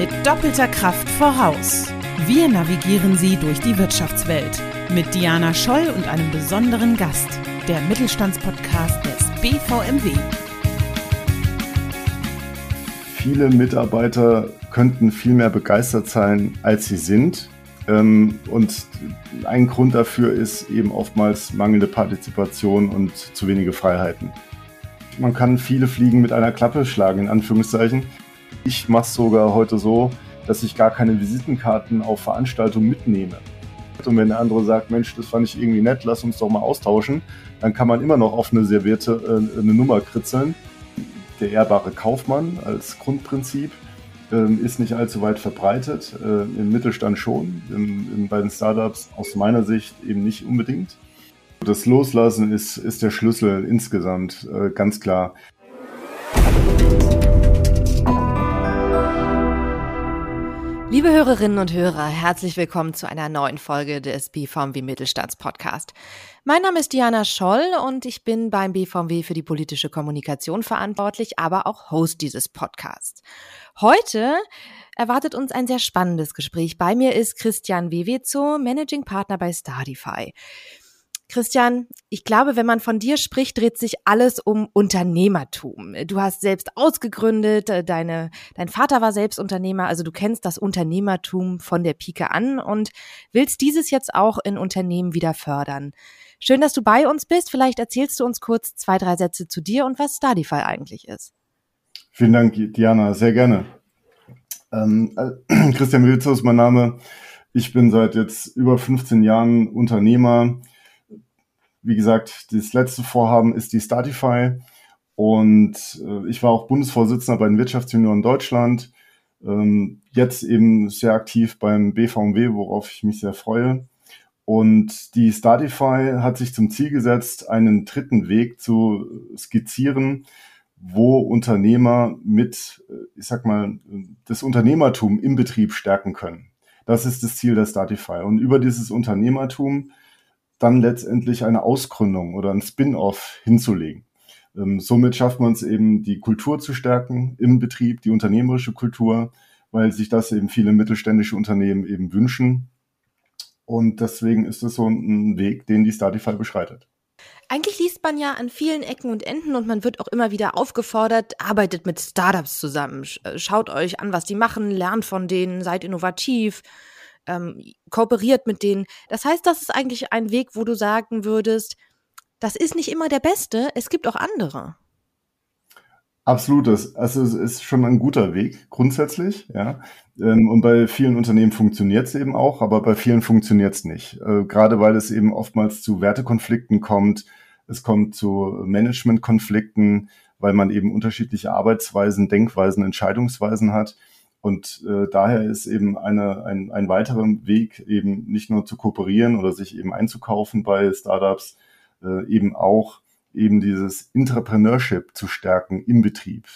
mit doppelter Kraft voraus. Wir navigieren Sie durch die Wirtschaftswelt mit Diana Scholl und einem besonderen Gast, der Mittelstandspodcast des BVMW. Viele Mitarbeiter könnten viel mehr begeistert sein, als sie sind. Ähm, und ein Grund dafür ist eben oftmals mangelnde Partizipation und zu wenige Freiheiten. Man kann viele Fliegen mit einer Klappe schlagen, in Anführungszeichen. Ich mache es sogar heute so, dass ich gar keine Visitenkarten auf Veranstaltungen mitnehme. Und wenn der andere sagt, Mensch, das fand ich irgendwie nett, lass uns doch mal austauschen, dann kann man immer noch auf eine Serviette äh, eine Nummer kritzeln. Der ehrbare Kaufmann als Grundprinzip ähm, ist nicht allzu weit verbreitet. Äh, Im Mittelstand schon, im, im, bei den Startups aus meiner Sicht eben nicht unbedingt. Das Loslassen ist, ist der Schlüssel insgesamt, äh, ganz klar. Liebe Hörerinnen und Hörer, herzlich willkommen zu einer neuen Folge des BVMW Mittelstandspodcast. Mein Name ist Diana Scholl und ich bin beim BVMW für die politische Kommunikation verantwortlich, aber auch Host dieses Podcasts. Heute erwartet uns ein sehr spannendes Gespräch. Bei mir ist Christian Wewezo, Managing Partner bei Stardify. Christian, ich glaube, wenn man von dir spricht, dreht sich alles um Unternehmertum. Du hast selbst ausgegründet, äh, deine, dein Vater war selbst Unternehmer, also du kennst das Unternehmertum von der Pike an und willst dieses jetzt auch in Unternehmen wieder fördern. Schön, dass du bei uns bist. Vielleicht erzählst du uns kurz zwei, drei Sätze zu dir und was Stardify eigentlich ist. Vielen Dank, Diana, sehr gerne. Ähm, äh, Christian Wilzow ist mein Name. Ich bin seit jetzt über 15 Jahren Unternehmer wie gesagt, das letzte Vorhaben ist die Startify. Und äh, ich war auch Bundesvorsitzender bei den Wirtschaftsjunioren Deutschland. Ähm, jetzt eben sehr aktiv beim BVMW, worauf ich mich sehr freue. Und die Startify hat sich zum Ziel gesetzt, einen dritten Weg zu skizzieren, wo Unternehmer mit, äh, ich sag mal, das Unternehmertum im Betrieb stärken können. Das ist das Ziel der Startify. Und über dieses Unternehmertum dann letztendlich eine Ausgründung oder ein Spin-off hinzulegen. Ähm, somit schafft man es eben, die Kultur zu stärken im Betrieb, die unternehmerische Kultur, weil sich das eben viele mittelständische Unternehmen eben wünschen. Und deswegen ist es so ein Weg, den die Startify beschreitet. Eigentlich liest man ja an vielen Ecken und Enden und man wird auch immer wieder aufgefordert, arbeitet mit Startups zusammen, äh, schaut euch an, was die machen, lernt von denen, seid innovativ, ähm, kooperiert mit denen. Das heißt, das ist eigentlich ein Weg, wo du sagen würdest, das ist nicht immer der beste, es gibt auch andere. Absolut, das, also es ist schon ein guter Weg grundsätzlich, ja. Ähm, und bei vielen Unternehmen funktioniert es eben auch, aber bei vielen funktioniert es nicht. Äh, gerade weil es eben oftmals zu Wertekonflikten kommt, es kommt zu Managementkonflikten, weil man eben unterschiedliche Arbeitsweisen, Denkweisen, Entscheidungsweisen hat. Und äh, daher ist eben eine, ein, ein weiterer Weg, eben nicht nur zu kooperieren oder sich eben einzukaufen bei Startups, äh, eben auch eben dieses Entrepreneurship zu stärken im Betrieb.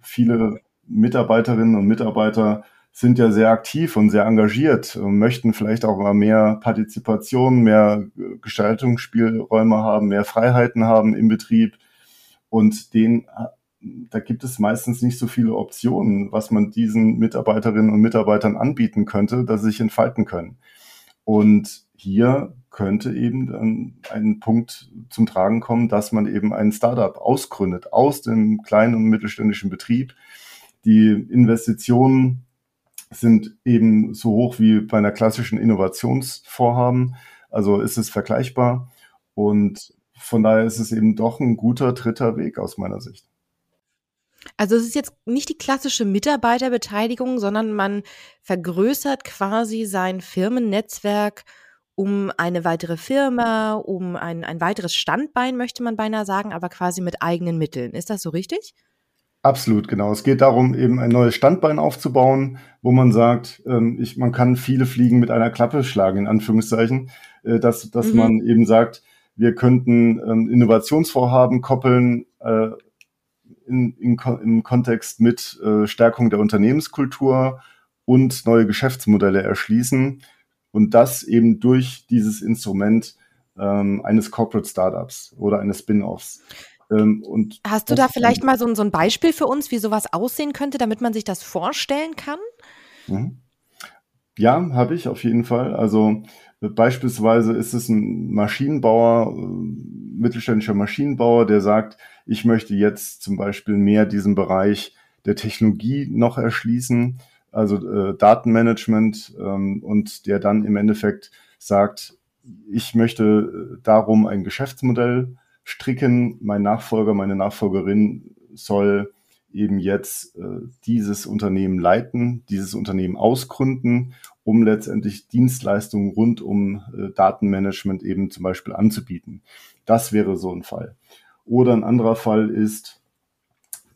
Viele Mitarbeiterinnen und Mitarbeiter sind ja sehr aktiv und sehr engagiert und möchten vielleicht auch mal mehr Partizipation, mehr Gestaltungsspielräume haben, mehr Freiheiten haben im Betrieb. Und den da gibt es meistens nicht so viele Optionen, was man diesen Mitarbeiterinnen und Mitarbeitern anbieten könnte, dass sie sich entfalten können. Und hier könnte eben dann ein Punkt zum Tragen kommen, dass man eben ein Startup ausgründet aus dem kleinen und mittelständischen Betrieb. Die Investitionen sind eben so hoch wie bei einer klassischen Innovationsvorhaben. Also ist es vergleichbar. Und von daher ist es eben doch ein guter dritter Weg aus meiner Sicht. Also es ist jetzt nicht die klassische Mitarbeiterbeteiligung, sondern man vergrößert quasi sein Firmennetzwerk um eine weitere Firma, um ein, ein weiteres Standbein, möchte man beinahe sagen, aber quasi mit eigenen Mitteln. Ist das so richtig? Absolut, genau. Es geht darum, eben ein neues Standbein aufzubauen, wo man sagt, ähm, ich, man kann viele Fliegen mit einer Klappe schlagen, in Anführungszeichen, äh, dass, dass mhm. man eben sagt, wir könnten ähm, Innovationsvorhaben koppeln äh, in, in, im Kontext mit äh, Stärkung der Unternehmenskultur und neue Geschäftsmodelle erschließen und das eben durch dieses Instrument ähm, eines Corporate Startups oder eines Spin-offs. Ähm, Hast du da vielleicht mal so, so ein Beispiel für uns, wie sowas aussehen könnte, damit man sich das vorstellen kann? Mhm. Ja, habe ich auf jeden Fall. Also beispielsweise ist es ein Maschinenbauer, äh, mittelständischer Maschinenbauer, der sagt, ich möchte jetzt zum Beispiel mehr diesen Bereich der Technologie noch erschließen, also äh, Datenmanagement ähm, und der dann im Endeffekt sagt, ich möchte äh, darum ein Geschäftsmodell stricken. Mein Nachfolger, meine Nachfolgerin soll eben jetzt äh, dieses Unternehmen leiten, dieses Unternehmen ausgründen, um letztendlich Dienstleistungen rund um äh, Datenmanagement eben zum Beispiel anzubieten. Das wäre so ein Fall. Oder ein anderer Fall ist,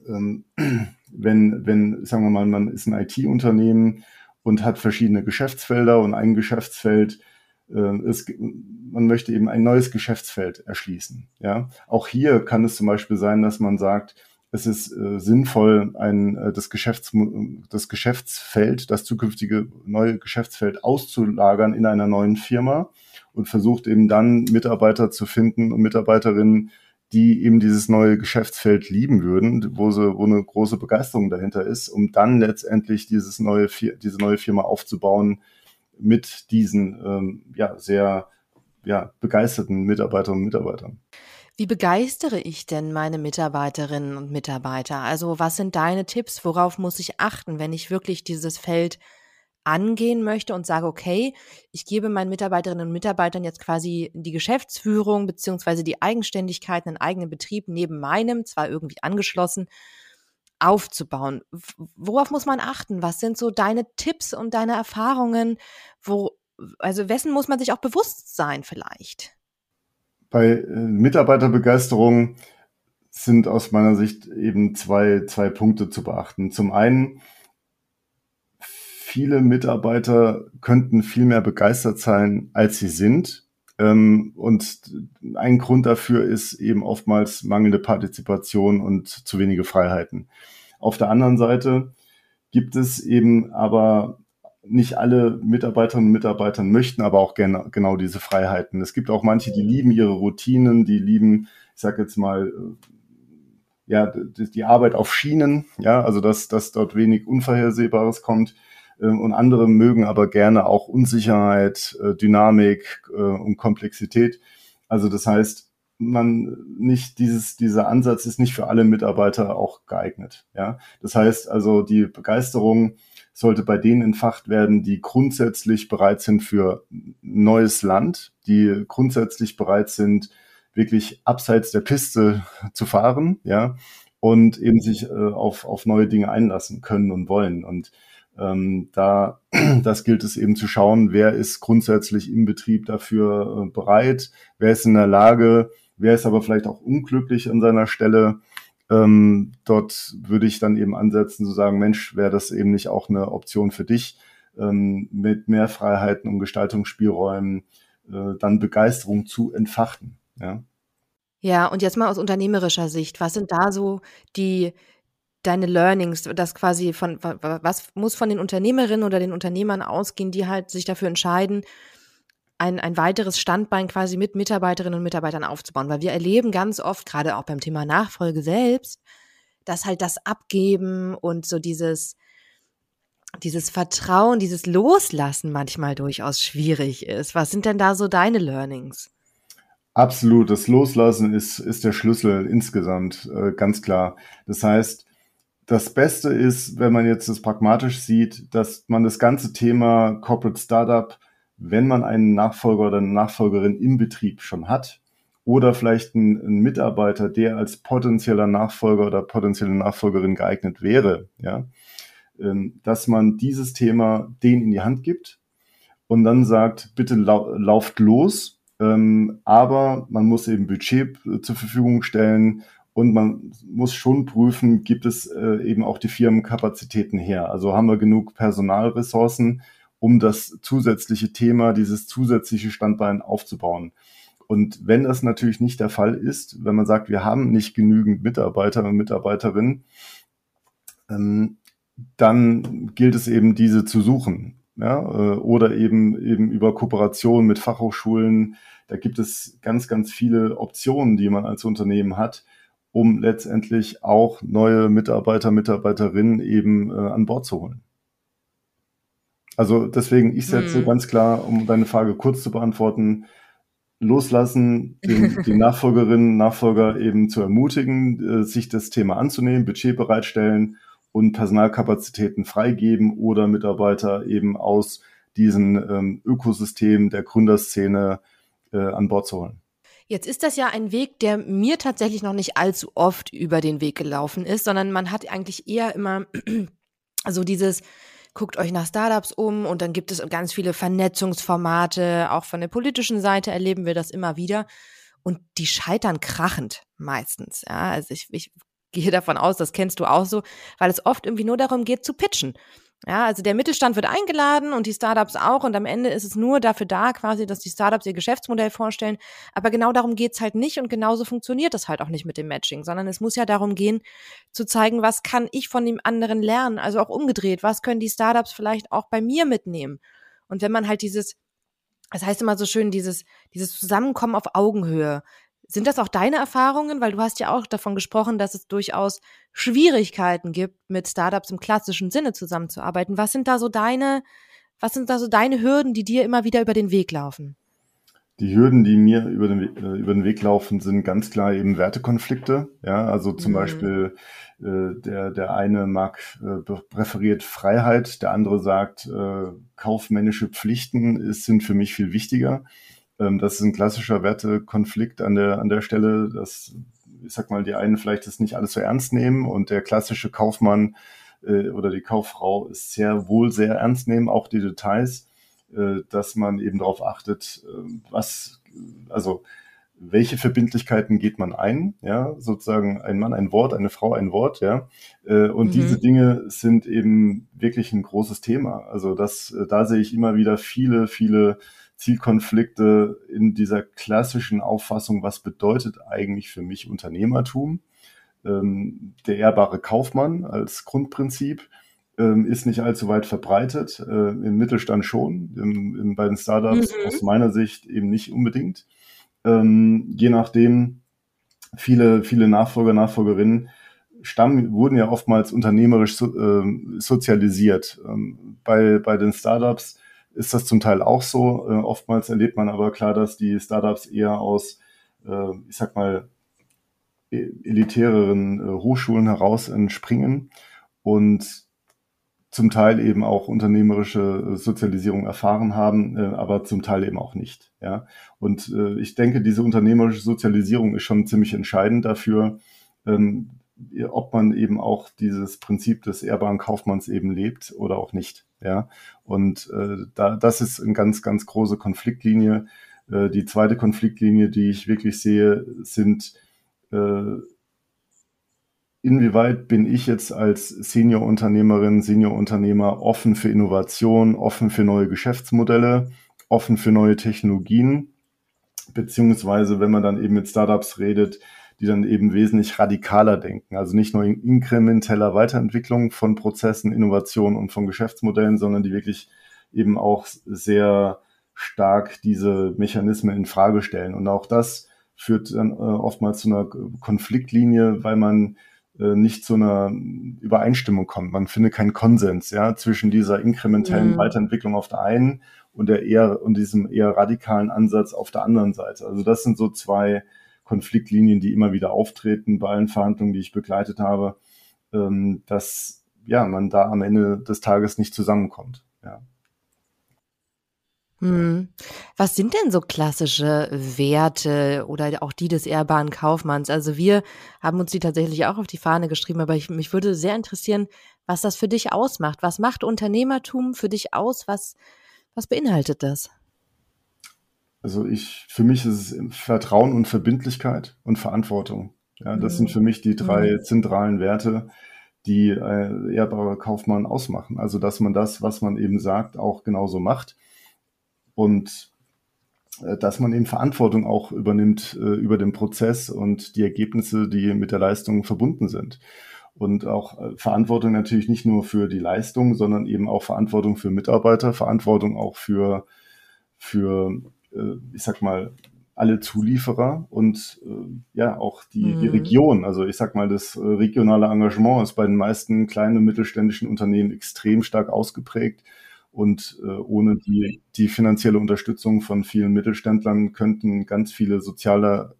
ähm, wenn, wenn, sagen wir mal, man ist ein IT-Unternehmen und hat verschiedene Geschäftsfelder und ein Geschäftsfeld ist, man möchte eben ein neues Geschäftsfeld erschließen. Ja, auch hier kann es zum Beispiel sein, dass man sagt, es ist äh, sinnvoll, ein, äh, das, Geschäfts das Geschäftsfeld, das zukünftige neue Geschäftsfeld auszulagern in einer neuen Firma und versucht eben dann Mitarbeiter zu finden und Mitarbeiterinnen, die eben dieses neue Geschäftsfeld lieben würden, wo, sie, wo eine große Begeisterung dahinter ist, um dann letztendlich dieses neue, diese neue Firma aufzubauen mit diesen ähm, ja, sehr ja, begeisterten Mitarbeiterinnen und Mitarbeitern. Wie begeistere ich denn meine Mitarbeiterinnen und Mitarbeiter? Also was sind deine Tipps? Worauf muss ich achten, wenn ich wirklich dieses Feld angehen möchte und sage, okay, ich gebe meinen Mitarbeiterinnen und Mitarbeitern jetzt quasi die Geschäftsführung beziehungsweise die Eigenständigkeit, einen eigenen Betrieb neben meinem, zwar irgendwie angeschlossen, aufzubauen. Worauf muss man achten? Was sind so deine Tipps und deine Erfahrungen? Wo, also wessen muss man sich auch bewusst sein vielleicht? Bei äh, Mitarbeiterbegeisterung sind aus meiner Sicht eben zwei, zwei Punkte zu beachten. Zum einen, viele Mitarbeiter könnten viel mehr begeistert sein, als sie sind. Ähm, und ein Grund dafür ist eben oftmals mangelnde Partizipation und zu wenige Freiheiten. Auf der anderen Seite gibt es eben aber nicht alle Mitarbeiterinnen und Mitarbeiter möchten aber auch gerne genau diese Freiheiten. Es gibt auch manche, die lieben ihre Routinen, die lieben, ich sag jetzt mal, äh, ja, die, die Arbeit auf Schienen, ja, also dass, dass dort wenig Unvorhersehbares kommt. Ähm, und andere mögen aber gerne auch Unsicherheit, äh, Dynamik äh, und Komplexität. Also das heißt, man nicht dieses dieser Ansatz ist nicht für alle Mitarbeiter auch geeignet. Ja, das heißt also die Begeisterung sollte bei denen entfacht werden, die grundsätzlich bereit sind für neues Land, die grundsätzlich bereit sind, wirklich abseits der Piste zu fahren, ja, und eben sich äh, auf, auf neue Dinge einlassen können und wollen. Und ähm, da, das gilt es eben zu schauen, wer ist grundsätzlich im Betrieb dafür äh, bereit, wer ist in der Lage, wer ist aber vielleicht auch unglücklich an seiner Stelle. Ähm, dort würde ich dann eben ansetzen zu sagen, Mensch, wäre das eben nicht auch eine Option für dich, ähm, mit mehr Freiheiten und Gestaltungsspielräumen äh, dann Begeisterung zu entfachen. Ja. Ja, und jetzt mal aus unternehmerischer Sicht, was sind da so die deine Learnings, das quasi von was muss von den Unternehmerinnen oder den Unternehmern ausgehen, die halt sich dafür entscheiden, ein, ein weiteres Standbein quasi mit Mitarbeiterinnen und Mitarbeitern aufzubauen. Weil wir erleben ganz oft, gerade auch beim Thema Nachfolge selbst, dass halt das Abgeben und so dieses, dieses Vertrauen, dieses Loslassen manchmal durchaus schwierig ist. Was sind denn da so deine Learnings? Absolut, das Loslassen ist, ist der Schlüssel insgesamt, äh, ganz klar. Das heißt, das Beste ist, wenn man jetzt das pragmatisch sieht, dass man das ganze Thema Corporate Startup wenn man einen Nachfolger oder eine Nachfolgerin im Betrieb schon hat oder vielleicht einen, einen Mitarbeiter, der als potenzieller Nachfolger oder potenzielle Nachfolgerin geeignet wäre, ja, ähm, dass man dieses Thema denen in die Hand gibt und dann sagt, bitte lau lauft los, ähm, aber man muss eben Budget äh, zur Verfügung stellen und man muss schon prüfen, gibt es äh, eben auch die Firmenkapazitäten her. Also haben wir genug Personalressourcen, um das zusätzliche Thema, dieses zusätzliche Standbein aufzubauen. Und wenn das natürlich nicht der Fall ist, wenn man sagt, wir haben nicht genügend Mitarbeiter und Mitarbeiterinnen, ähm, dann gilt es eben, diese zu suchen. Ja, äh, oder eben, eben über Kooperation mit Fachhochschulen. Da gibt es ganz, ganz viele Optionen, die man als Unternehmen hat, um letztendlich auch neue Mitarbeiter, Mitarbeiterinnen eben äh, an Bord zu holen. Also deswegen, ich setze mhm. ganz klar, um deine Frage kurz zu beantworten, loslassen, den, die Nachfolgerinnen, Nachfolger eben zu ermutigen, äh, sich das Thema anzunehmen, Budget bereitstellen und Personalkapazitäten freigeben oder Mitarbeiter eben aus diesem ähm, Ökosystem der Gründerszene äh, an Bord zu holen. Jetzt ist das ja ein Weg, der mir tatsächlich noch nicht allzu oft über den Weg gelaufen ist, sondern man hat eigentlich eher immer so dieses, guckt euch nach Startups um und dann gibt es ganz viele Vernetzungsformate. Auch von der politischen Seite erleben wir das immer wieder. Und die scheitern krachend meistens. Ja, also ich, ich gehe davon aus, das kennst du auch so, weil es oft irgendwie nur darum geht zu pitchen. Ja, also der Mittelstand wird eingeladen und die Startups auch und am Ende ist es nur dafür da, quasi, dass die Startups ihr Geschäftsmodell vorstellen. Aber genau darum geht's halt nicht und genauso funktioniert das halt auch nicht mit dem Matching, sondern es muss ja darum gehen, zu zeigen, was kann ich von dem anderen lernen, also auch umgedreht, was können die Startups vielleicht auch bei mir mitnehmen. Und wenn man halt dieses, das heißt immer so schön, dieses, dieses Zusammenkommen auf Augenhöhe, sind das auch deine Erfahrungen? Weil du hast ja auch davon gesprochen, dass es durchaus Schwierigkeiten gibt, mit Startups im klassischen Sinne zusammenzuarbeiten. Was sind da so deine, was sind da so deine Hürden, die dir immer wieder über den Weg laufen? Die Hürden, die mir über den, äh, über den Weg laufen, sind ganz klar eben Wertekonflikte. Ja, also zum mhm. Beispiel äh, der, der eine mag äh, präferiert Freiheit, der andere sagt, äh, kaufmännische Pflichten ist, sind für mich viel wichtiger. Ähm, das ist ein klassischer Wertekonflikt an der, an der Stelle, dass, ich sag mal, die einen vielleicht das nicht alles so ernst nehmen und der klassische Kaufmann äh, oder die Kauffrau ist sehr wohl sehr ernst nehmen, auch die Details, äh, dass man eben darauf achtet, äh, was, also welche Verbindlichkeiten geht man ein, ja, sozusagen ein Mann, ein Wort, eine Frau, ein Wort, ja, äh, und mhm. diese Dinge sind eben wirklich ein großes Thema. Also das, äh, da sehe ich immer wieder viele, viele Zielkonflikte in dieser klassischen Auffassung, was bedeutet eigentlich für mich Unternehmertum? Ähm, der ehrbare Kaufmann als Grundprinzip ähm, ist nicht allzu weit verbreitet, äh, im Mittelstand schon, im, im, bei den Startups mhm. aus meiner Sicht eben nicht unbedingt. Ähm, je nachdem, viele, viele Nachfolger, Nachfolgerinnen stammen, wurden ja oftmals unternehmerisch so, äh, sozialisiert. Ähm, bei, bei den Startups ist das zum Teil auch so. Äh, oftmals erlebt man aber klar, dass die Startups eher aus, äh, ich sag mal, e-, elitäreren äh, Hochschulen heraus entspringen und zum Teil eben auch unternehmerische äh, Sozialisierung erfahren haben, äh, aber zum Teil eben auch nicht. Ja, und äh, ich denke, diese unternehmerische Sozialisierung ist schon ziemlich entscheidend dafür, ähm, ob man eben auch dieses Prinzip des ehrbaren Kaufmanns eben lebt oder auch nicht. Ja, und äh, da, das ist eine ganz, ganz große Konfliktlinie. Äh, die zweite Konfliktlinie, die ich wirklich sehe, sind äh, inwieweit bin ich jetzt als Senior-Unternehmerin, Senior-Unternehmer offen für Innovation, offen für neue Geschäftsmodelle, offen für neue Technologien, beziehungsweise wenn man dann eben mit Startups redet, die dann eben wesentlich radikaler denken. Also nicht nur in inkrementeller Weiterentwicklung von Prozessen, Innovationen und von Geschäftsmodellen, sondern die wirklich eben auch sehr stark diese Mechanismen in Frage stellen. Und auch das führt dann äh, oftmals zu einer Konfliktlinie, weil man äh, nicht zu einer Übereinstimmung kommt. Man findet keinen Konsens, ja, zwischen dieser inkrementellen mhm. Weiterentwicklung auf der einen und der eher und diesem eher radikalen Ansatz auf der anderen Seite. Also das sind so zwei Konfliktlinien, die immer wieder auftreten bei allen Verhandlungen, die ich begleitet habe, ähm, dass ja, man da am Ende des Tages nicht zusammenkommt. Ja. Hm. Was sind denn so klassische Werte oder auch die des ehrbaren Kaufmanns? Also wir haben uns die tatsächlich auch auf die Fahne geschrieben, aber ich, mich würde sehr interessieren, was das für dich ausmacht. Was macht Unternehmertum für dich aus? Was, was beinhaltet das? Also ich, für mich ist es Vertrauen und Verbindlichkeit und Verantwortung. Ja, das mhm. sind für mich die drei mhm. zentralen Werte, die äh, ehrbare Kaufmann ausmachen. Also, dass man das, was man eben sagt, auch genauso macht und äh, dass man eben Verantwortung auch übernimmt äh, über den Prozess und die Ergebnisse, die mit der Leistung verbunden sind. Und auch äh, Verantwortung natürlich nicht nur für die Leistung, sondern eben auch Verantwortung für Mitarbeiter, Verantwortung auch für, für ich sag mal, alle Zulieferer und äh, ja auch die, mhm. die Region. Also ich sag mal, das äh, regionale Engagement ist bei den meisten kleinen und mittelständischen Unternehmen extrem stark ausgeprägt. Und äh, ohne die, die finanzielle Unterstützung von vielen Mittelständlern könnten ganz viele soziale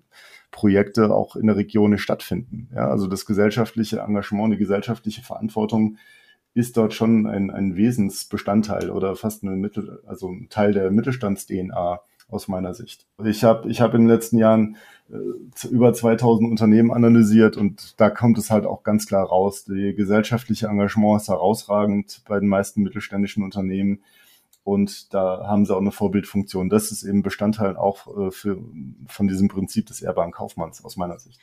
Projekte auch in der Region nicht stattfinden. Ja, also das gesellschaftliche Engagement, die gesellschaftliche Verantwortung ist dort schon ein, ein Wesensbestandteil oder fast eine Mittel, also ein Teil der Mittelstands-DNA aus meiner Sicht. Ich habe ich hab in den letzten Jahren äh, über 2000 Unternehmen analysiert und da kommt es halt auch ganz klar raus. Die gesellschaftliche Engagement ist herausragend bei den meisten mittelständischen Unternehmen und da haben sie auch eine Vorbildfunktion. Das ist eben Bestandteil auch äh, für, von diesem Prinzip des ehrbaren Kaufmanns aus meiner Sicht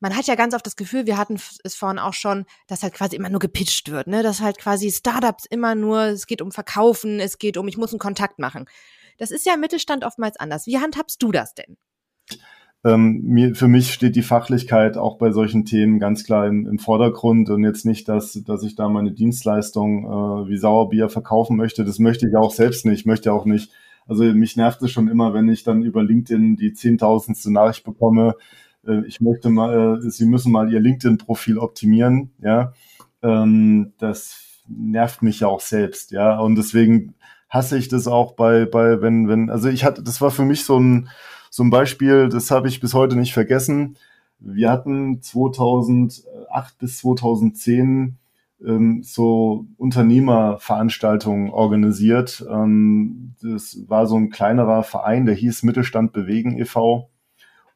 man hat ja ganz oft das Gefühl, wir hatten es vorhin auch schon, dass halt quasi immer nur gepitcht wird, ne? Dass halt quasi Startups immer nur, es geht um Verkaufen, es geht um, ich muss einen Kontakt machen. Das ist ja im Mittelstand oftmals anders. Wie handhabst du das denn? Ähm, mir, für mich steht die Fachlichkeit auch bei solchen Themen ganz klar im, im Vordergrund und jetzt nicht, dass, dass ich da meine Dienstleistung äh, wie Sauerbier verkaufen möchte. Das möchte ich auch selbst nicht. Ich möchte auch nicht, also mich nervt es schon immer, wenn ich dann über LinkedIn die zehntausendste Nachricht bekomme, äh, ich möchte mal, äh, Sie müssen mal Ihr LinkedIn-Profil optimieren, ja. Ähm, das nervt mich ja auch selbst, ja. Und deswegen hasse ich das auch bei, bei, wenn, wenn, also ich hatte, das war für mich so ein, so ein Beispiel, das habe ich bis heute nicht vergessen. Wir hatten 2008 bis 2010 ähm, so Unternehmerveranstaltungen organisiert. Ähm, das war so ein kleinerer Verein, der hieß Mittelstand Bewegen e.V.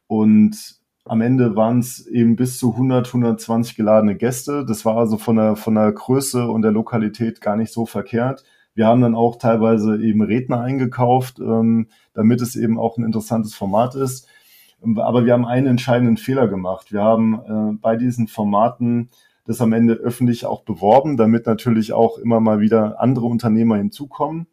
Und am Ende waren es eben bis zu 100, 120 geladene Gäste. Das war also von der, von der Größe und der Lokalität gar nicht so verkehrt. Wir haben dann auch teilweise eben Redner eingekauft, ähm, damit es eben auch ein interessantes Format ist. Aber wir haben einen entscheidenden Fehler gemacht. Wir haben äh, bei diesen Formaten das am Ende öffentlich auch beworben, damit natürlich auch immer mal wieder andere Unternehmer hinzukommen.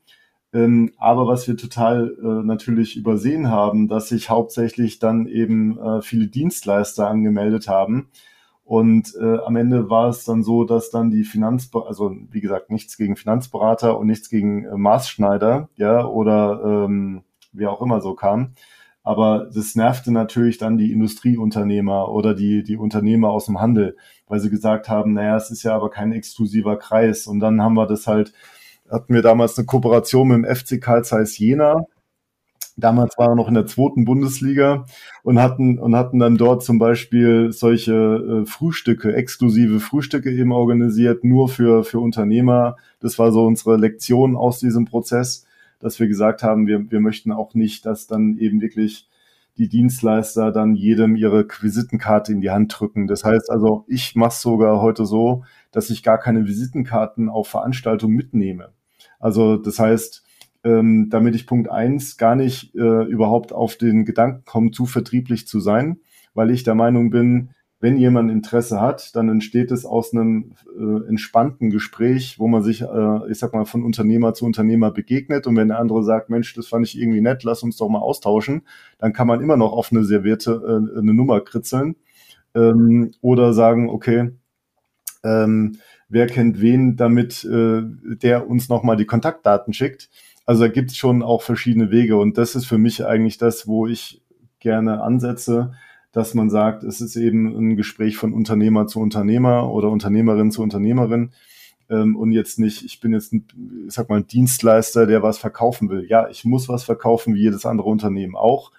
Ähm, aber was wir total äh, natürlich übersehen haben, dass sich hauptsächlich dann eben äh, viele Dienstleister angemeldet haben. Und äh, am Ende war es dann so, dass dann die Finanz, also wie gesagt, nichts gegen Finanzberater und nichts gegen äh, Maßschneider, ja, oder ähm, wie auch immer so kam. Aber das nervte natürlich dann die Industrieunternehmer oder die, die Unternehmer aus dem Handel, weil sie gesagt haben, naja, es ist ja aber kein exklusiver Kreis. Und dann haben wir das halt hatten wir damals eine Kooperation mit dem FC Karl Zeiss Jena. Damals war er noch in der zweiten Bundesliga und hatten, und hatten dann dort zum Beispiel solche äh, Frühstücke, exklusive Frühstücke eben organisiert, nur für, für Unternehmer. Das war so unsere Lektion aus diesem Prozess, dass wir gesagt haben, wir, wir möchten auch nicht, dass dann eben wirklich die Dienstleister dann jedem ihre Visitenkarte in die Hand drücken. Das heißt also, ich mache sogar heute so, dass ich gar keine Visitenkarten auf Veranstaltungen mitnehme. Also das heißt, ähm, damit ich Punkt eins gar nicht äh, überhaupt auf den Gedanken komme, zu vertrieblich zu sein, weil ich der Meinung bin, wenn jemand Interesse hat, dann entsteht es aus einem äh, entspannten Gespräch, wo man sich, äh, ich sag mal, von Unternehmer zu Unternehmer begegnet. Und wenn der andere sagt, Mensch, das fand ich irgendwie nett, lass uns doch mal austauschen, dann kann man immer noch auf eine servierte äh, eine Nummer kritzeln ähm, oder sagen, okay, ähm, wer kennt wen, damit äh, der uns nochmal die Kontaktdaten schickt. Also da gibt es schon auch verschiedene Wege und das ist für mich eigentlich das, wo ich gerne ansetze, dass man sagt, es ist eben ein Gespräch von Unternehmer zu Unternehmer oder Unternehmerin zu Unternehmerin ähm, und jetzt nicht, ich bin jetzt ein, ich sag mal, ein Dienstleister, der was verkaufen will. Ja, ich muss was verkaufen, wie jedes andere Unternehmen auch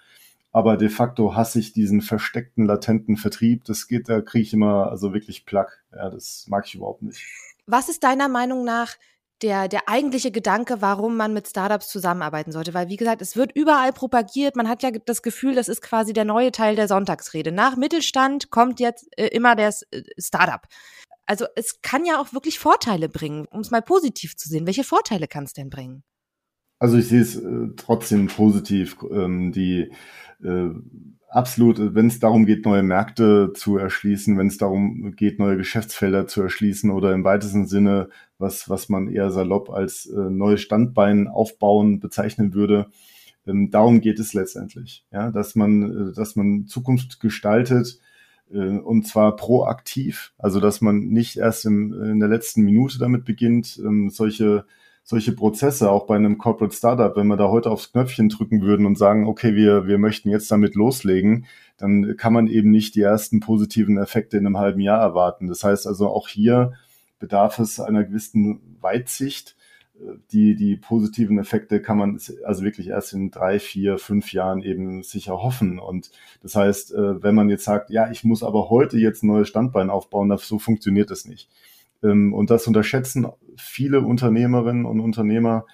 aber de facto hasse ich diesen versteckten, latenten Vertrieb. Das geht, da kriege ich immer also wirklich Plack. Ja, das mag ich überhaupt nicht. Was ist deiner Meinung nach der, der eigentliche Gedanke, warum man mit Startups zusammenarbeiten sollte? Weil, wie gesagt, es wird überall propagiert. Man hat ja das Gefühl, das ist quasi der neue Teil der Sonntagsrede. Nach Mittelstand kommt jetzt äh, immer der äh, Startup. Also es kann ja auch wirklich Vorteile bringen, um es mal positiv zu sehen. Welche Vorteile kann es denn bringen? Also ich sehe es äh, trotzdem positiv. Ähm, die äh, absolut, wenn es darum geht, neue Märkte zu erschließen, wenn es darum geht, neue Geschäftsfelder zu erschließen oder im weitesten Sinne, was, was man eher salopp als äh, neues Standbein aufbauen bezeichnen würde, ähm, darum geht es letztendlich, ja, dass man, äh, dass man Zukunft gestaltet, äh, und zwar proaktiv, also dass man nicht erst in, in der letzten Minute damit beginnt, ähm, solche solche Prozesse auch bei einem Corporate Startup, wenn wir da heute aufs Knöpfchen drücken würden und sagen, okay, wir, wir möchten jetzt damit loslegen, dann kann man eben nicht die ersten positiven Effekte in einem halben Jahr erwarten. Das heißt also auch hier bedarf es einer gewissen Weitsicht die, die positiven Effekte kann man also wirklich erst in drei, vier, fünf Jahren eben sicher hoffen. Und das heißt, äh, wenn man jetzt sagt, ja, ich muss aber heute jetzt ein neues Standbein aufbauen, so funktioniert es nicht. Ähm, und das unterschätzen viele Unternehmerinnen und Unternehmer,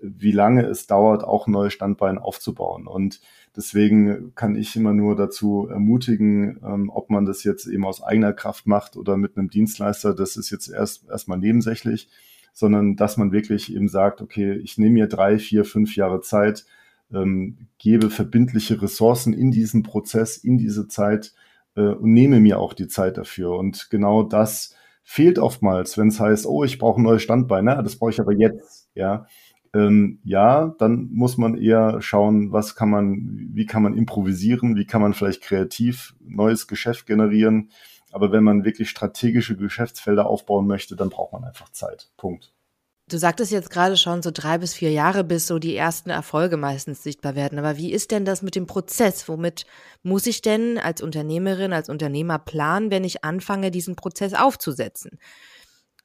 wie lange es dauert, auch ein neues Standbein aufzubauen. Und deswegen kann ich immer nur dazu ermutigen, ähm, ob man das jetzt eben aus eigener Kraft macht oder mit einem Dienstleister, das ist jetzt erst erstmal nebensächlich sondern dass man wirklich eben sagt, okay, ich nehme mir drei, vier, fünf Jahre Zeit, ähm, gebe verbindliche Ressourcen in diesen Prozess, in diese Zeit äh, und nehme mir auch die Zeit dafür. Und genau das fehlt oftmals, wenn es heißt, oh, ich brauche ein neues Standbein, ne? das brauche ich aber jetzt, ja. Ähm, ja, dann muss man eher schauen, was kann man, wie kann man improvisieren, wie kann man vielleicht kreativ neues Geschäft generieren, aber wenn man wirklich strategische Geschäftsfelder aufbauen möchte, dann braucht man einfach Zeit. Punkt. Du sagtest jetzt gerade schon so drei bis vier Jahre, bis so die ersten Erfolge meistens sichtbar werden. Aber wie ist denn das mit dem Prozess? Womit muss ich denn als Unternehmerin, als Unternehmer planen, wenn ich anfange, diesen Prozess aufzusetzen?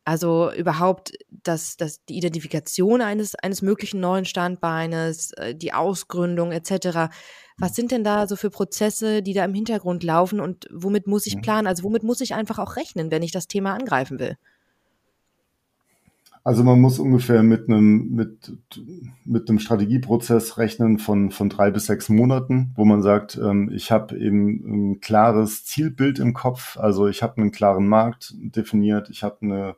Also überhaupt das, das, die Identifikation eines, eines möglichen neuen Standbeines, äh, die Ausgründung etc. Was sind denn da so für Prozesse, die da im Hintergrund laufen und womit muss ich planen? Also womit muss ich einfach auch rechnen, wenn ich das Thema angreifen will? Also man muss ungefähr mit einem, mit, mit einem Strategieprozess rechnen von, von drei bis sechs Monaten, wo man sagt, ähm, ich habe eben ein klares Zielbild im Kopf, also ich habe einen klaren Markt definiert, ich habe ein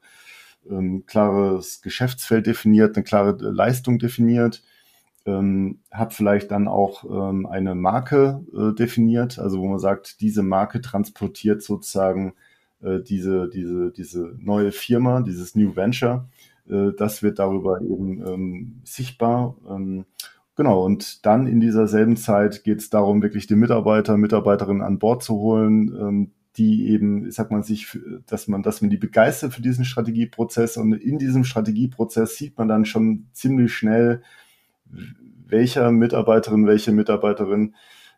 ähm, klares Geschäftsfeld definiert, eine klare Leistung definiert, ähm, habe vielleicht dann auch ähm, eine Marke äh, definiert, also wo man sagt, diese Marke transportiert sozusagen äh, diese, diese, diese neue Firma, dieses New Venture das wird darüber eben ähm, sichtbar. Ähm, genau, und dann in dieser selben Zeit geht es darum, wirklich die Mitarbeiter, Mitarbeiterinnen an Bord zu holen, ähm, die eben, ich sag mal, sich, dass man, dass man die begeistert für diesen Strategieprozess und in diesem Strategieprozess sieht man dann schon ziemlich schnell, welcher Mitarbeiterin, welche Mitarbeiterin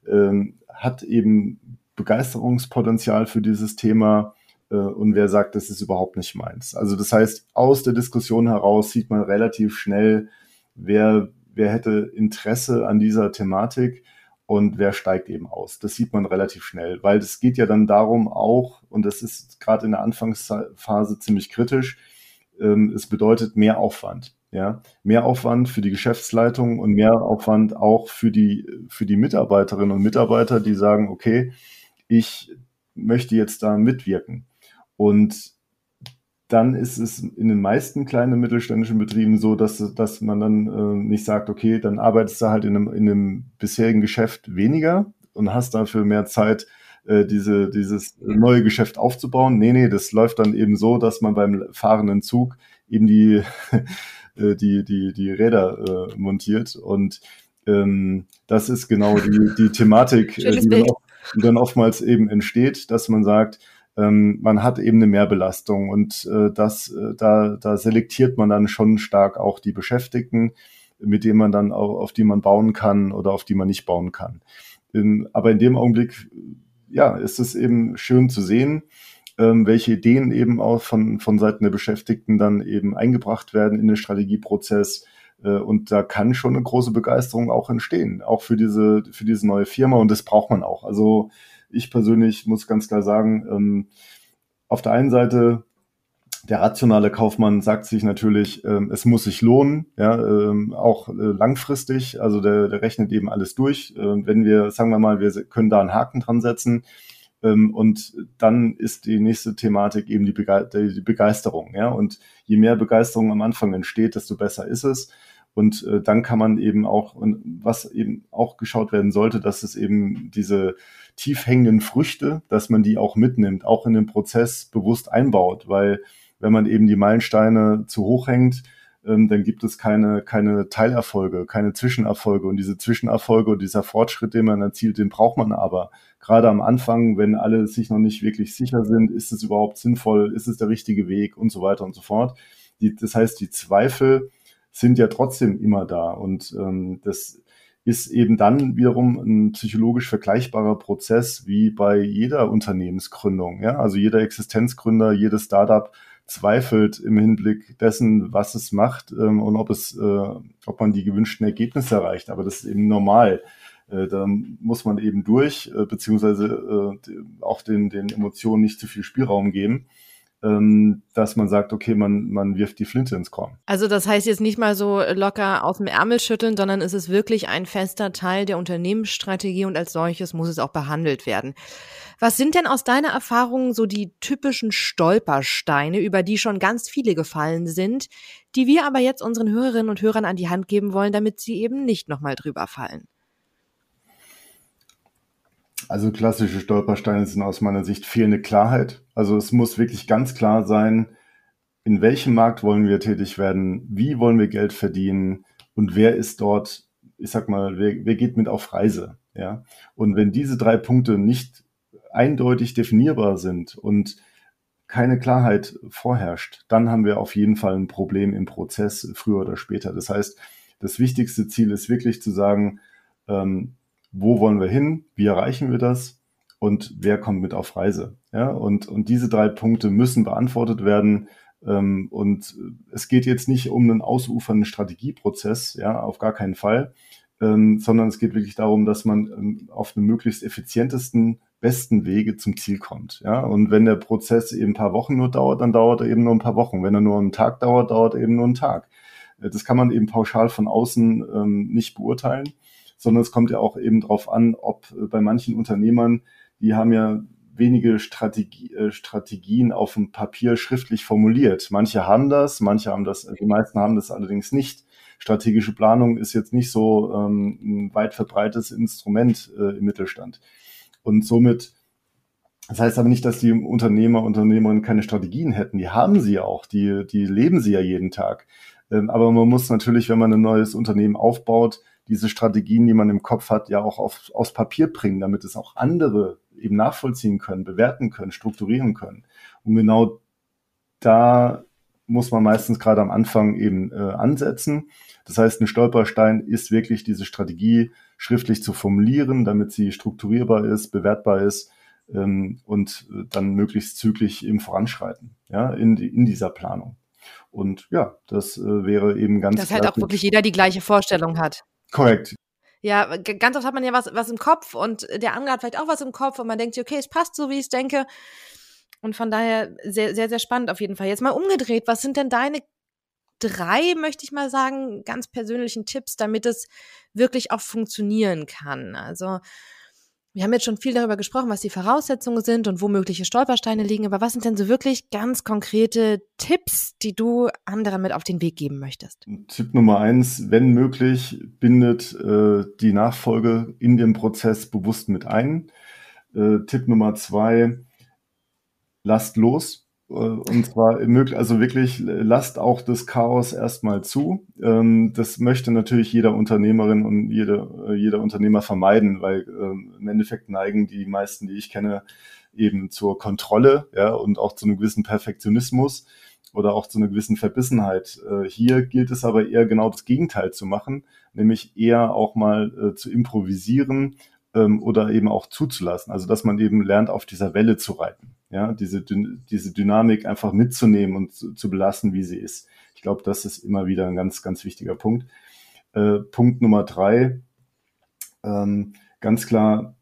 ähm, hat eben Begeisterungspotenzial für dieses Thema, äh, und wer sagt, das ist überhaupt nicht meins. Also das heißt, aus der Diskussion heraus sieht man relativ schnell, wer, wer hätte Interesse an dieser Thematik und wer steigt eben aus. Das sieht man relativ schnell, weil es geht ja dann darum auch, und das ist gerade in der Anfangsphase ziemlich kritisch, ähm, es bedeutet mehr Aufwand. Ja, mehr Aufwand für die Geschäftsleitung und mehr Aufwand auch für die, für die Mitarbeiterinnen und Mitarbeiter, die sagen, okay, ich möchte jetzt da mitwirken. Und dann ist es in den meisten kleinen mittelständischen Betrieben so, dass, dass man dann äh, nicht sagt, okay, dann arbeitest du halt in einem, in einem bisherigen Geschäft weniger und hast dafür mehr Zeit, äh, diese, dieses neue Geschäft aufzubauen. Nee, nee, das läuft dann eben so, dass man beim fahrenden Zug eben die, äh, die, die, die Räder äh, montiert. Und ähm, das ist genau die, die Thematik, äh, die, dann die dann oftmals eben entsteht, dass man sagt, ähm, man hat eben eine Mehrbelastung und äh, das, äh, da, da selektiert man dann schon stark auch die Beschäftigten, mit denen man dann auch, auf die man bauen kann oder auf die man nicht bauen kann. Ähm, aber in dem Augenblick, ja, ist es eben schön zu sehen, ähm, welche Ideen eben auch von, von Seiten der Beschäftigten dann eben eingebracht werden in den Strategieprozess. Äh, und da kann schon eine große Begeisterung auch entstehen, auch für diese, für diese neue Firma. Und das braucht man auch. Also ich persönlich muss ganz klar sagen, ähm, auf der einen Seite der rationale Kaufmann sagt sich natürlich, ähm, es muss sich lohnen, ja, ähm, auch äh, langfristig. Also der, der rechnet eben alles durch. Ähm, wenn wir, sagen wir mal, wir können da einen Haken dran setzen. Ähm, und dann ist die nächste Thematik eben die, Bege die Begeisterung. Ja, und je mehr Begeisterung am Anfang entsteht, desto besser ist es. Und äh, dann kann man eben auch, was eben auch geschaut werden sollte, dass es eben diese tief hängenden Früchte, dass man die auch mitnimmt, auch in den Prozess bewusst einbaut, weil wenn man eben die Meilensteine zu hoch hängt, ähm, dann gibt es keine, keine Teilerfolge, keine Zwischenerfolge. Und diese Zwischenerfolge und dieser Fortschritt, den man erzielt, den braucht man aber. Gerade am Anfang, wenn alle sich noch nicht wirklich sicher sind, ist es überhaupt sinnvoll, ist es der richtige Weg und so weiter und so fort. Die, das heißt, die Zweifel sind ja trotzdem immer da. Und ähm, das ist eben dann wiederum ein psychologisch vergleichbarer Prozess wie bei jeder Unternehmensgründung. Ja? Also jeder Existenzgründer, jedes Startup zweifelt im Hinblick dessen, was es macht ähm, und ob es, äh, ob man die gewünschten Ergebnisse erreicht. Aber das ist eben normal. Äh, da muss man eben durch, äh, beziehungsweise äh, auch den, den Emotionen nicht zu viel Spielraum geben dass man sagt, okay, man, man wirft die Flinte ins Korn. Also das heißt jetzt nicht mal so locker aus dem Ärmel schütteln, sondern es ist wirklich ein fester Teil der Unternehmensstrategie und als solches muss es auch behandelt werden. Was sind denn aus deiner Erfahrung so die typischen Stolpersteine, über die schon ganz viele gefallen sind, die wir aber jetzt unseren Hörerinnen und Hörern an die Hand geben wollen, damit sie eben nicht nochmal drüber fallen? Also klassische Stolpersteine sind aus meiner Sicht fehlende Klarheit. Also es muss wirklich ganz klar sein, in welchem Markt wollen wir tätig werden, wie wollen wir Geld verdienen und wer ist dort, ich sag mal, wer, wer geht mit auf Reise. Ja? Und wenn diese drei Punkte nicht eindeutig definierbar sind und keine Klarheit vorherrscht, dann haben wir auf jeden Fall ein Problem im Prozess, früher oder später. Das heißt, das wichtigste Ziel ist wirklich zu sagen, ähm, wo wollen wir hin, wie erreichen wir das und wer kommt mit auf Reise. Ja, und, und diese drei Punkte müssen beantwortet werden. Ähm, und es geht jetzt nicht um einen ausufernden Strategieprozess, ja, auf gar keinen Fall, ähm, sondern es geht wirklich darum, dass man ähm, auf einem möglichst effizientesten, besten Wege zum Ziel kommt. Ja, und wenn der Prozess eben ein paar Wochen nur dauert, dann dauert er eben nur ein paar Wochen. Wenn er nur einen Tag dauert, dauert er eben nur einen Tag. Äh, das kann man eben pauschal von außen ähm, nicht beurteilen sondern es kommt ja auch eben darauf an, ob äh, bei manchen Unternehmern, die haben ja wenige Strategie, äh, Strategien auf dem Papier schriftlich formuliert. Manche haben das, manche haben das, die meisten haben das allerdings nicht. Strategische Planung ist jetzt nicht so ähm, ein weit verbreitetes Instrument äh, im Mittelstand. Und somit, das heißt aber nicht, dass die Unternehmer, Unternehmerinnen keine Strategien hätten. Die haben sie auch, die, die leben sie ja jeden Tag. Ähm, aber man muss natürlich, wenn man ein neues Unternehmen aufbaut, diese Strategien, die man im Kopf hat, ja auch auf, aufs Papier bringen, damit es auch andere eben nachvollziehen können, bewerten können, strukturieren können. Und genau da muss man meistens gerade am Anfang eben äh, ansetzen. Das heißt, ein Stolperstein ist wirklich diese Strategie schriftlich zu formulieren, damit sie strukturierbar ist, bewertbar ist ähm, und äh, dann möglichst zügig eben voranschreiten, ja, in, in dieser Planung. Und ja, das äh, wäre eben ganz. Dass halt auch wirklich jeder die gleiche Vorstellung hat. Korrekt. Ja, ganz oft hat man ja was, was im Kopf und der andere hat vielleicht auch was im Kopf und man denkt sich, okay, es passt so, wie ich denke. Und von daher sehr, sehr, sehr spannend auf jeden Fall. Jetzt mal umgedreht, was sind denn deine drei, möchte ich mal sagen, ganz persönlichen Tipps, damit es wirklich auch funktionieren kann? Also, wir haben jetzt schon viel darüber gesprochen, was die Voraussetzungen sind und wo mögliche Stolpersteine liegen. Aber was sind denn so wirklich ganz konkrete Tipps, die du anderen mit auf den Weg geben möchtest? Tipp Nummer eins, wenn möglich, bindet äh, die Nachfolge in den Prozess bewusst mit ein. Äh, Tipp Nummer zwei, lasst los. Äh, und zwar also wirklich lasst auch das Chaos erstmal zu. Ähm, das möchte natürlich jeder Unternehmerin und jeder, äh, jeder Unternehmer vermeiden, weil ähm, im Endeffekt neigen die meisten, die ich kenne, eben zur Kontrolle, ja, und auch zu einem gewissen Perfektionismus oder auch zu einer gewissen Verbissenheit. Äh, hier gilt es aber eher genau das Gegenteil zu machen, nämlich eher auch mal zu improvisieren ähm, oder eben auch zuzulassen. Also dass man eben lernt, auf dieser Welle zu reiten ja, diese, diese Dynamik einfach mitzunehmen und zu, zu belassen, wie sie ist. Ich glaube, das ist immer wieder ein ganz, ganz wichtiger Punkt. Äh, Punkt Nummer drei, ähm, ganz klar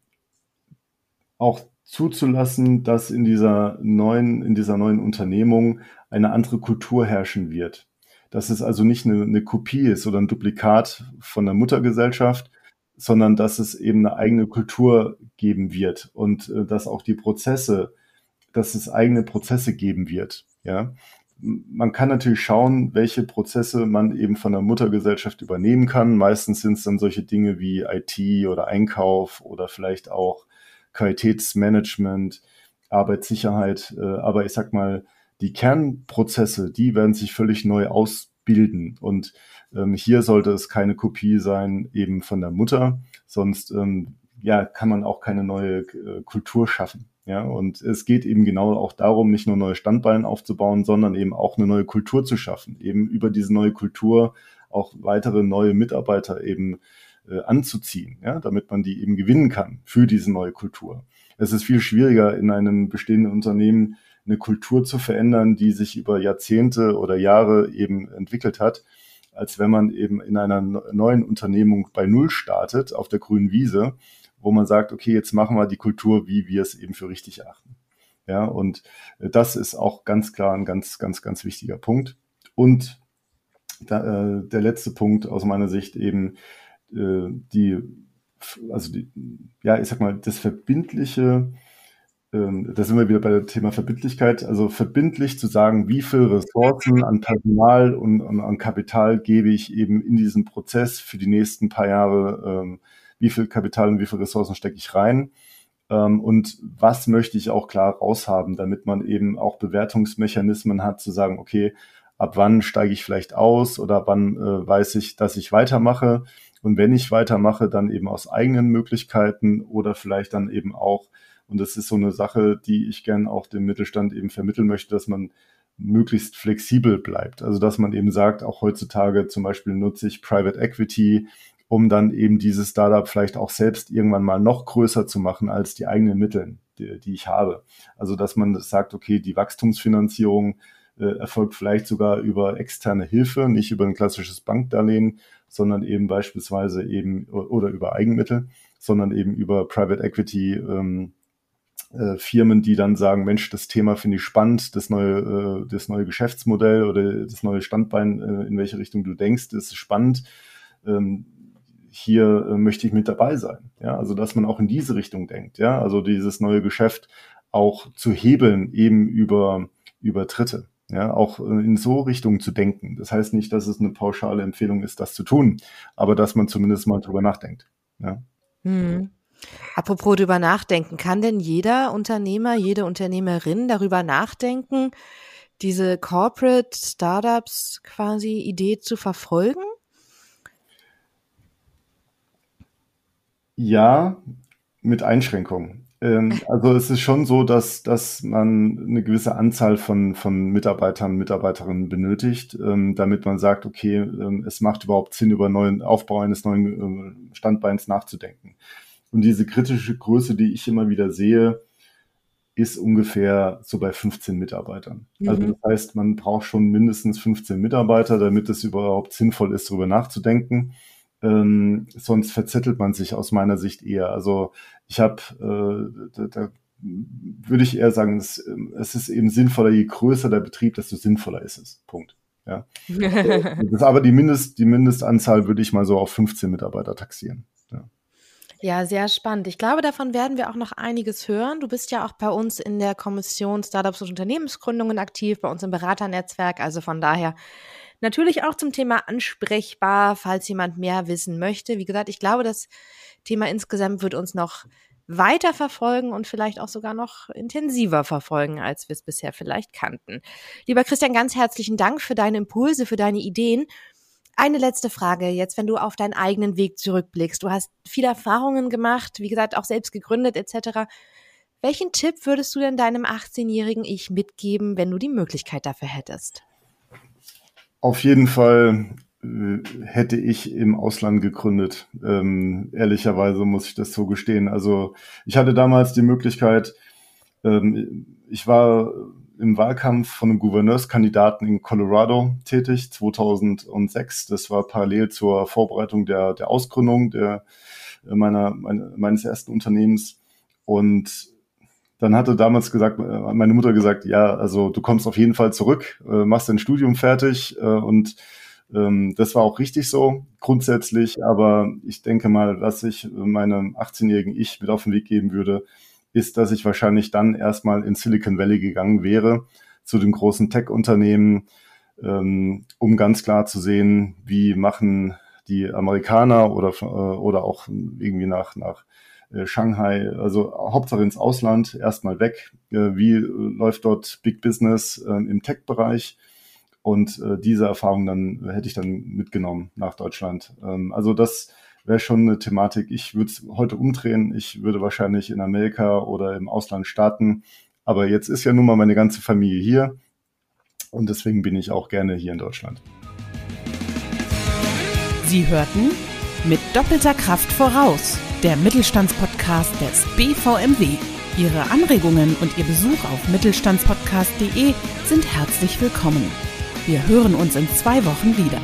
auch zuzulassen, dass in dieser neuen, in dieser neuen Unternehmung eine andere Kultur herrschen wird. Dass es also nicht eine, eine Kopie ist oder ein Duplikat von der Muttergesellschaft, sondern dass es eben eine eigene Kultur geben wird und äh, dass auch die Prozesse dass es eigene Prozesse geben wird. Ja, man kann natürlich schauen, welche Prozesse man eben von der Muttergesellschaft übernehmen kann. Meistens sind es dann solche Dinge wie IT oder Einkauf oder vielleicht auch Qualitätsmanagement, Arbeitssicherheit. Äh, aber ich sag mal, die Kernprozesse, die werden sich völlig neu ausbilden. Und ähm, hier sollte es keine Kopie sein eben von der Mutter, sonst ähm, ja, kann man auch keine neue äh, Kultur schaffen. Ja, und es geht eben genau auch darum, nicht nur neue Standbeine aufzubauen, sondern eben auch eine neue Kultur zu schaffen, eben über diese neue Kultur auch weitere neue Mitarbeiter eben äh, anzuziehen, ja, damit man die eben gewinnen kann für diese neue Kultur. Es ist viel schwieriger in einem bestehenden Unternehmen eine Kultur zu verändern, die sich über Jahrzehnte oder Jahre eben entwickelt hat, als wenn man eben in einer neuen Unternehmung bei Null startet, auf der grünen Wiese, wo man sagt, okay, jetzt machen wir die Kultur, wie wir es eben für richtig erachten. Ja, und das ist auch ganz klar ein ganz, ganz, ganz wichtiger Punkt. Und da, äh, der letzte Punkt aus meiner Sicht eben äh, die, also die, ja, ich sag mal, das verbindliche ähm, da sind wir wieder bei dem Thema Verbindlichkeit, also verbindlich zu sagen, wie viel Ressourcen an Personal und, und an Kapital gebe ich eben in diesen Prozess für die nächsten paar Jahre, ähm, wie viel Kapital und wie viel Ressourcen stecke ich rein? Ähm, und was möchte ich auch klar raushaben, damit man eben auch Bewertungsmechanismen hat, zu sagen, okay, ab wann steige ich vielleicht aus oder wann äh, weiß ich, dass ich weitermache? Und wenn ich weitermache, dann eben aus eigenen Möglichkeiten oder vielleicht dann eben auch und das ist so eine Sache, die ich gern auch dem Mittelstand eben vermitteln möchte, dass man möglichst flexibel bleibt. Also dass man eben sagt, auch heutzutage zum Beispiel nutze ich Private Equity, um dann eben dieses Startup vielleicht auch selbst irgendwann mal noch größer zu machen als die eigenen Mittel, die, die ich habe. Also dass man sagt, okay, die Wachstumsfinanzierung äh, erfolgt vielleicht sogar über externe Hilfe, nicht über ein klassisches Bankdarlehen, sondern eben beispielsweise eben oder über Eigenmittel, sondern eben über Private Equity ähm, äh, Firmen, die dann sagen, Mensch, das Thema finde ich spannend, das neue, äh, das neue Geschäftsmodell oder das neue Standbein, äh, in welche Richtung du denkst, ist spannend. Ähm, hier äh, möchte ich mit dabei sein. Ja, also dass man auch in diese Richtung denkt. Ja, also dieses neue Geschäft auch zu hebeln eben über über Dritte. Ja, auch äh, in so Richtungen zu denken. Das heißt nicht, dass es eine pauschale Empfehlung ist, das zu tun, aber dass man zumindest mal drüber nachdenkt. Ja. Hm. Apropos drüber nachdenken, kann denn jeder Unternehmer, jede Unternehmerin darüber nachdenken, diese Corporate Startups quasi Idee zu verfolgen? Ja, mit Einschränkungen. Ähm, also es ist schon so, dass, dass man eine gewisse Anzahl von, von Mitarbeitern, Mitarbeiterinnen benötigt, ähm, damit man sagt, okay, ähm, es macht überhaupt Sinn, über neuen Aufbau eines neuen Standbeins nachzudenken. Und diese kritische Größe, die ich immer wieder sehe, ist ungefähr so bei 15 Mitarbeitern. Mhm. Also das heißt, man braucht schon mindestens 15 Mitarbeiter, damit es überhaupt sinnvoll ist, darüber nachzudenken. Ähm, sonst verzettelt man sich aus meiner Sicht eher. Also ich habe, äh, da, da würde ich eher sagen, es, es, ist eben sinnvoller, je größer der Betrieb, desto sinnvoller ist es. Punkt. Ja. das ist aber die, Mindest, die Mindestanzahl würde ich mal so auf 15 Mitarbeiter taxieren. Ja. Sehr spannend. Ich glaube, davon werden wir auch noch einiges hören. Du bist ja auch bei uns in der Kommission Startups und Unternehmensgründungen aktiv, bei uns im Beraternetzwerk. Also von daher natürlich auch zum Thema ansprechbar, falls jemand mehr wissen möchte. Wie gesagt, ich glaube, das Thema insgesamt wird uns noch weiter verfolgen und vielleicht auch sogar noch intensiver verfolgen, als wir es bisher vielleicht kannten. Lieber Christian, ganz herzlichen Dank für deine Impulse, für deine Ideen. Eine letzte Frage jetzt, wenn du auf deinen eigenen Weg zurückblickst. Du hast viele Erfahrungen gemacht, wie gesagt, auch selbst gegründet etc. Welchen Tipp würdest du denn deinem 18-jährigen Ich mitgeben, wenn du die Möglichkeit dafür hättest? Auf jeden Fall äh, hätte ich im Ausland gegründet. Ähm, ehrlicherweise muss ich das so gestehen. Also ich hatte damals die Möglichkeit, ähm, ich war im Wahlkampf von einem Gouverneurskandidaten in Colorado tätig, 2006. Das war parallel zur Vorbereitung der, der Ausgründung der, äh, meiner, meine, meines ersten Unternehmens. Und dann hatte damals gesagt, äh, meine Mutter gesagt, ja, also du kommst auf jeden Fall zurück, äh, machst dein Studium fertig und ähm, das war auch richtig so grundsätzlich, aber ich denke mal, was ich meinem 18-jährigen Ich mit auf den Weg geben würde, ist, dass ich wahrscheinlich dann erstmal in Silicon Valley gegangen wäre, zu den großen Tech-Unternehmen, ähm, um ganz klar zu sehen, wie machen die Amerikaner oder, äh, oder auch irgendwie nach, nach äh, Shanghai, also Hauptsache ins Ausland, erstmal weg. Äh, wie läuft dort Big Business äh, im Tech-Bereich? Und äh, diese Erfahrung dann hätte ich dann mitgenommen nach Deutschland. Ähm, also das wäre schon eine Thematik. Ich würde es heute umdrehen. Ich würde wahrscheinlich in Amerika oder im Ausland starten. Aber jetzt ist ja nun mal meine ganze Familie hier. Und deswegen bin ich auch gerne hier in Deutschland. Sie hörten mit doppelter Kraft voraus, der Mittelstandspodcast des BVMW. Ihre Anregungen und Ihr Besuch auf mittelstandspodcast.de sind herzlich willkommen. Wir hören uns in zwei Wochen wieder.